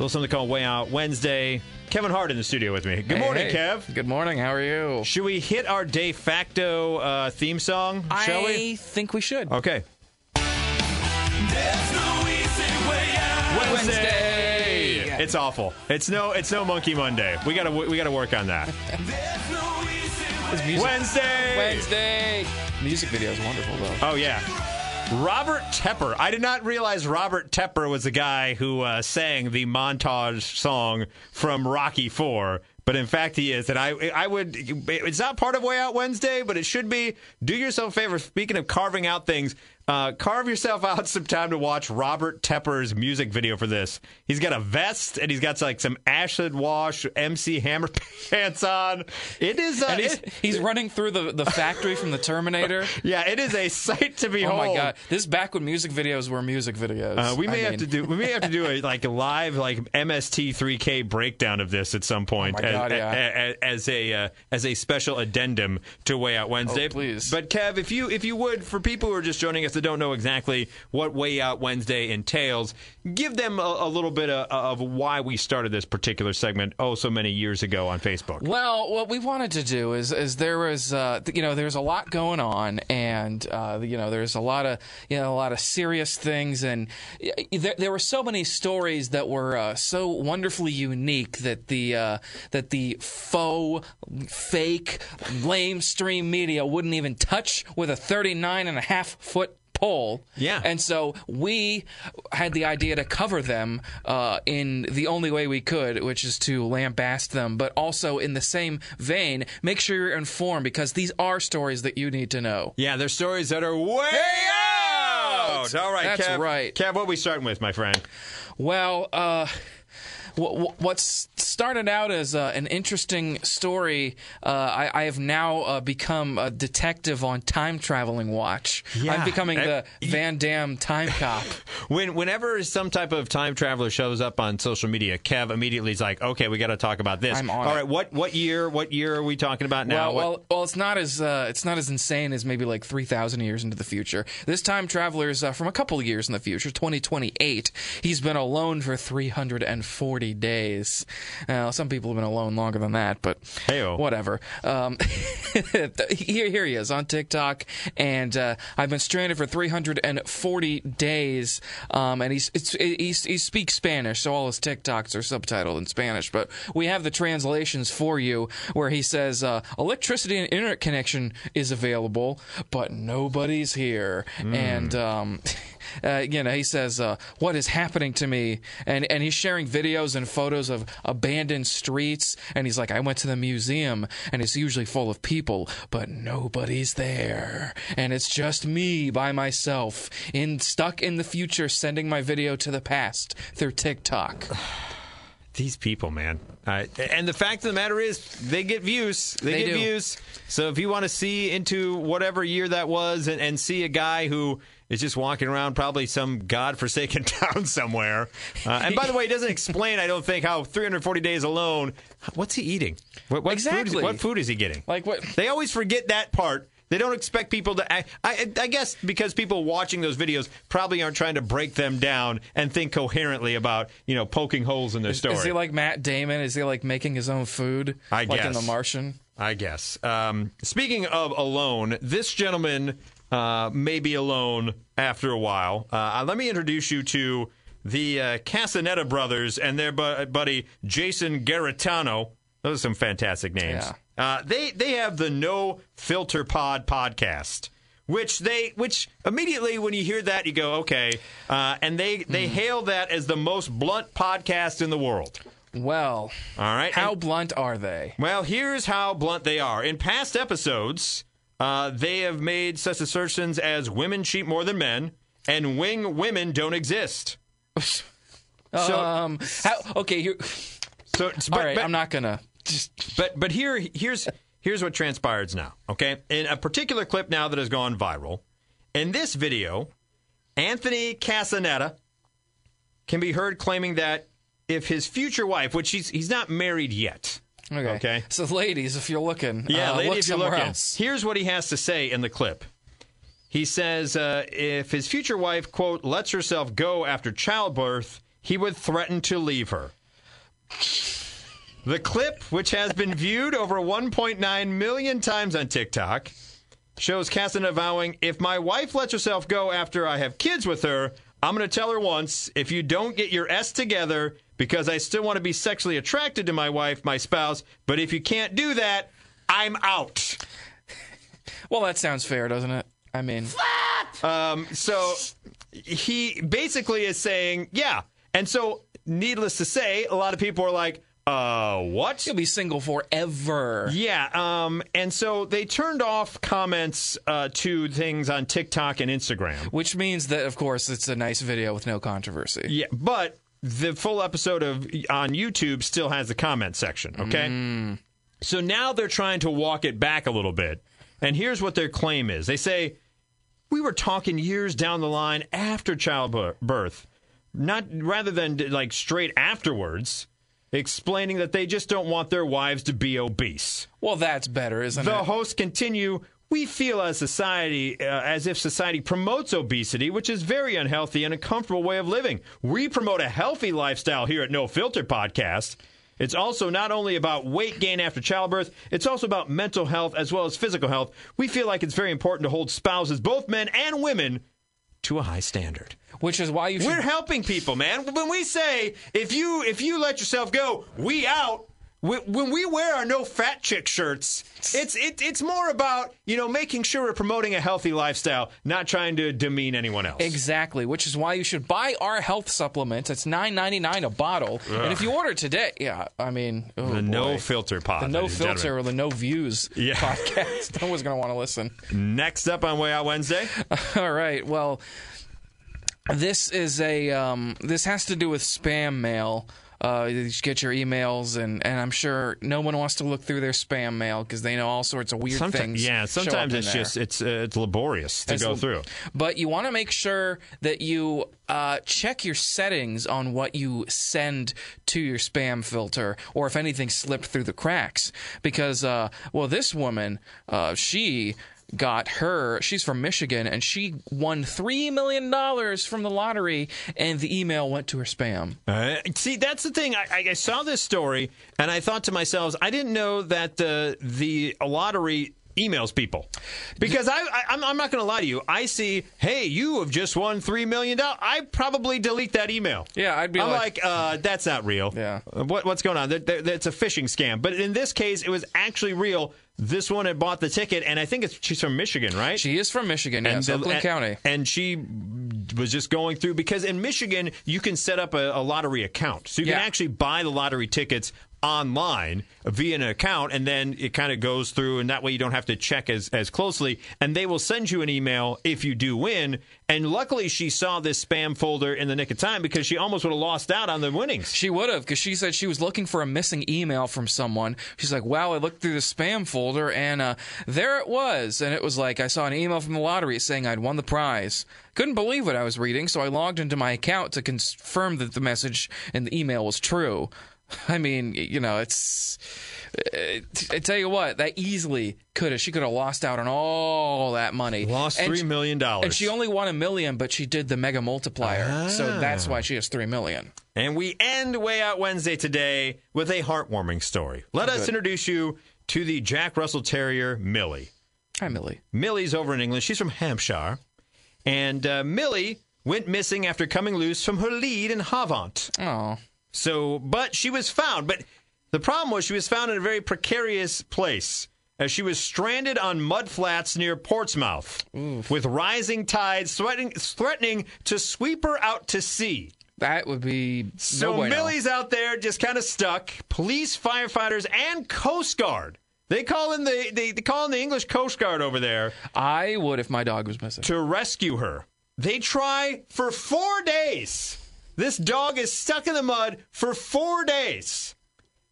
little something called Way Out Wednesday. Kevin Hart in the studio with me. Good Hey, morning, hey. Kev. Good morning. How are you? Should we hit our de facto uh, theme song? Shall I we? think we should. Okay. Wednesday. It's awful. It's no. It's no Monkey Monday. We gotta. We gotta work on that. It's music. Wednesday. Wednesday. Music video is wonderful though. Oh yeah. Robert Tepper. I did not realize Robert Tepper was the guy who uh, sang the montage song from Rocky Four. But in fact, he is, and I, I would. It's not part of Way Out Wednesday, but it should be. Do yourself a favor. Speaking of carving out things, uh, carve yourself out some time to watch Robert Tepper's music video for this. He's got a vest and he's got like some acid wash MC Hammer pants on. It is. Uh, And he's, it- he's running through the, the factory from the Terminator. yeah, it is a sight to behold. Oh my god! This is back when music videos were music videos. Uh, we I may have mean, to do we may have to do a like a live like MST3K breakdown of this at some point Oh my as, God, yeah. a- a- as a uh, as a special addendum to Way Out Wednesday. Oh, please. But Kev, if you if you would for people who are just joining us that don't know exactly what Way Out Wednesday entails, give them a, a little bit of, of why we started this particular segment oh so many years ago on Facebook. Well, what we wanted to do is, is there was, uh, you know, there's a lot going on, and uh, you know, there's a lot of, you know, a lot of serious things, and there, there were so many stories that were uh, so wonderfully unique that the uh, that the faux, fake, lamestream media wouldn't even touch with a 39 and a half foot pole. Yeah. And so we had the idea to cover them uh, in the only way we could, which is to lambaste them, but also in the same vein, make sure you're informed because these are stories that you need to know. Yeah, they're stories that are way out. All right, That's Kev. right. Kev, what are we starting with, my friend? Well, uh, wh- wh- what's started out as uh, an interesting story, uh, I, I have now uh, become a detective on Time Traveling Watch. Yeah. I'm becoming Eh, the Van Damme time cop. When whenever some type of time traveler shows up on social media, Kev immediately is like, "Okay, we got to talk about this." I'm on All right, what what year? What year are we talking about now? Well, well, well, it's not as uh, it's not as insane as maybe like three thousand years into the future. This time traveler is uh, from a couple of years in the future, twenty twenty eight. He's been alone for three hundred and forty days. Uh, some people have been alone longer than that, but Heyo. whatever. Um, here, here he is on TikTok, and uh, I've been stranded for three hundred and forty days. Um, and he's it's, he's he speaks Spanish, so all his TikToks are subtitled in Spanish. But we have the translations for you, where he says uh, electricity and internet connection is available, but nobody's here. And um, uh, you know, he says, uh, "What is happening to me?" And and he's sharing videos and photos of abandoned streets. And he's like, "I went to the museum, and it's usually full of people, but nobody's there, and it's just me by myself, in stuck in the future, sending my video to the past through TikTok." these people, man. Uh, and the fact of the matter is, they get views. They, They get do. views. So if you want to see into whatever year that was, and, and see a guy who is just walking around probably some godforsaken town somewhere. Uh, and by the way, it doesn't explain, I don't think, how 340 days alone. What's he eating? What, what Food Exactly. is, what food is he getting? Like what? They always forget that part. They don't expect people to. I, I, I guess because people watching those videos probably aren't trying to break them down and think coherently about you know poking holes in their story. Is he like Matt Damon? Is he like making his own food? I like in. The Martian. I guess. Um, speaking of alone, this gentleman uh, may alone after a while. Uh, let me introduce you to the uh, Casanetta brothers and their bu- buddy Jason Garitano. Those are some fantastic names. Yeah. Uh, they they have the No Filter Pod podcast. Which they, which immediately when you hear that you go okay, uh, and they they Hmm. hail that as the most blunt podcast in the world. Well, All right, how And- blunt are they? well, here's how blunt they are. In past episodes, uh, they have made such assertions as women cheat more than men and wing women don't exist. So, um, how? Okay, you. so but, All right, but, I'm not gonna. Just but but here here's here's what transpires now. Okay, in a particular clip now that has gone viral, in this video, Anthony Casanetta can be heard claiming that if his future wife, which he's he's not married yet. Okay. Okay. So, ladies, if you're looking, Yeah, uh, lady, look if you're looking. else. Here's what he has to say in the clip. He says uh, if his future wife, quote, lets herself go after childbirth, he would threaten to leave her. The clip, which has been viewed over 1.9 million times on TikTok, shows Casanetta vowing, if my wife lets herself go after I have kids with her, I'm going to tell her once, if you don't get your S together, because I still want to be sexually attracted to my wife, my spouse, but if you can't do that, I'm out. Well, that sounds fair, doesn't it? I mean, Um, so he basically is saying, yeah. And so, needless to say, a lot of people are like, uh, what? you'll be single forever. Yeah, um, and so they turned off comments uh, to things on TikTok and Instagram. Which means that, of course, it's a nice video with no controversy. Yeah, but the full episode of on YouTube still has the comment section. Okay, so now they're trying to walk it back a little bit, and here's what their claim is: they say we were talking years down the line after childbirth, not rather than like straight afterwards. Explaining that they just don't want their wives to be obese. Well, that's better, isn't The it? The hosts continue. We feel as society, uh, as if society promotes obesity, which is very unhealthy and a comfortable way of living. We promote a healthy lifestyle here at No Filter Podcast. It's also not only about weight gain after childbirth, it's also about mental health as well as physical health. We feel like it's very important to hold spouses, both men and women, to a high standard. Which is why you should. We're helping people, man. When we say if you if you let yourself go, we out. Wh- When we wear our no fat chick shirts, it's it, it's more about you know making sure we're promoting a healthy lifestyle, not trying to demean anyone else. Exactly, which is why you should buy our health supplements. It's nine ninety nine a bottle, and if you order today, yeah, I mean, oh the boy. no filter pod. the no filter gentlemen. or the no views Yeah. podcast. no one's going to want to listen. Next up on Way Out Wednesday, All right. Well, this is a um, this has to do with spam mail. Uh, you just get your emails, and, and I'm sure no one wants to look through their spam mail because they know all sorts of weird Someti- things. yeah, sometimes it's just it's uh, it's laborious to It's go l- through. But you want to make sure that you uh, check your settings on what you send to your spam filter, or if anything slipped through the cracks. Because, uh, well, this woman, uh, she got her she's from michigan and she won three million dollars from the lottery and the email went to her spam Uh, see, that's the thing. I, I- saw this story and I thought to myself, I didn't know that the the lottery emails people because I, I I'm, I'm not going to lie to you. I see, hey, you have just won three million dollars. I probably delete that email. Yeah, I'd be I'm like- like, uh, that's not real. Yeah. Uh, What what's going on? That, that, that's a phishing scam. But in this case, it was actually real. This one had bought the ticket, and I think it's she's from Michigan, right? she is from michigan yes the- oakland and- county And she was just going through because in Michigan you can set up a, a lottery account, so you Yeah. can actually buy the lottery tickets online via an account, and then it kind of goes through, and that way you don't have to check as as closely. And they will send you an email if you do win. And luckily, she saw this spam folder in the nick of time because she almost would have lost out on the winnings. She would have, because she said she was looking for a missing email from someone. She's like, wow, I looked through the spam folder, and uh, there it was. And it was like, I saw an email from the lottery saying I'd won the prize. Couldn't believe what I was reading, so I logged into my account to confirm that the message in the email was true. I mean, you know, it's. uh, I tell you what, that easily could have. She could have lost out on all that money. Lost And three million dollars. And she only won a million, but she did the mega multiplier. So that's why she has three million. And we end Way Out Wednesday today with a heartwarming story. Let us introduce you to the Jack Russell Terrier, Millie. Hi, Millie. Millie's over in England. She's from Hampshire. And uh, Millie went missing after coming loose from her lead in Havant. Oh. So, but she was found. But the problem was she was found in a very precarious place. As she was stranded on mud flats near Portsmouth, with rising tides threatening, threatening to sweep her out to sea. That would be So no. Millie's out there just kind of stuck. Police, firefighters, and Coast Guard. They call in the they, they call in the English Coast Guard over there I would if my dog was missing. to rescue her. They try for four days. This dog is stuck in the mud for four days.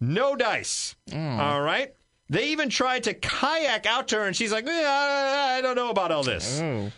No dice. Mm. All right. They even tried to kayak out to her, and she's like, "Yeah, I don't know about all this." Mm.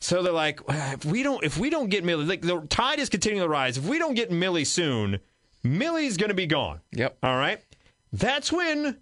So they're like, if we don't, if we don't get Millie, like the tide is continuing to rise. If we don't get Millie soon, Millie's going to be gone. Yep. All right. That's when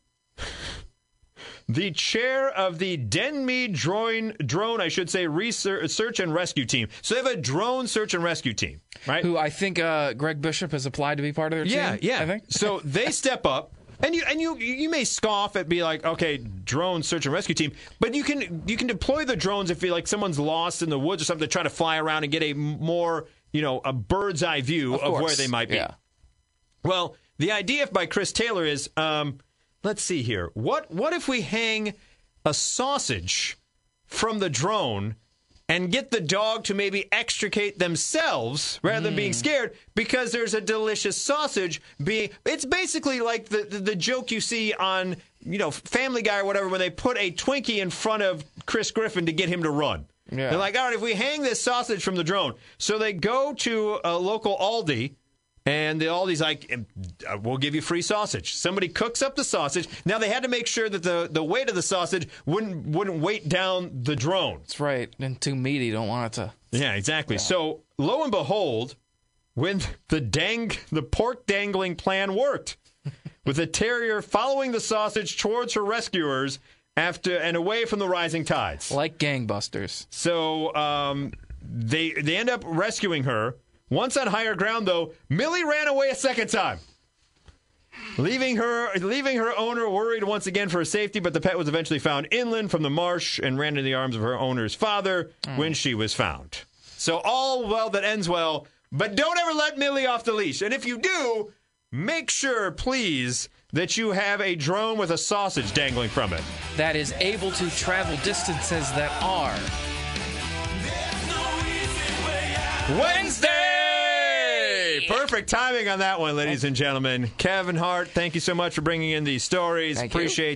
the chair of the Denmead drone, drone, I should say, research, search and rescue team. So they have a drone search and rescue team, right? Who I think uh, Greg Bishop has applied to be part of their yeah, team. yeah. I think. So they step up. And you and you you may scoff at be like okay drone search and rescue team, but you can you can deploy the drones if you like someone's lost in the woods or something to try to fly around and get a more you know a bird's eye view of, Of where they might be. yeah. Well, the idea by Chris Taylor is, um, let's see here. What what if we hang a sausage from the drone and get the dog to maybe extricate themselves rather than being hmm. scared because there's a delicious sausage being it's basically like the, the, the joke you see on you know family guy or whatever when they put a twinkie in front of chris griffin to get him to run Yeah. they're like all right if we hang this sausage from the drone so they go to a local aldi and the these like, "Uh, we'll give you free sausage. Somebody cooks up the sausage. Now they had to make sure that the, the weight of the sausage wouldn't wouldn't weight down the drone. That's right. And too meaty. Don't want it to. Yeah, exactly. So lo and behold, when the dang the pork dangling plan worked, with the terrier following the sausage towards her rescuers after and away from the rising tides. Like gangbusters. So um, they they end up rescuing her. Once on higher ground, though, Millie ran away a second time, leaving her leaving her owner worried once again for her safety. But the pet was eventually found inland from the marsh and ran into the arms of her owner's father when she was found. So all well that ends well. But don't ever let Millie off the leash. And if you do, make sure, please, that you have a drone with a sausage dangling from it. That is able to travel distances that are Wednesday! Perfect timing on that one, ladies and gentlemen. Kevin Hart, thank you so much for bringing in these stories. Thank you. Appreciate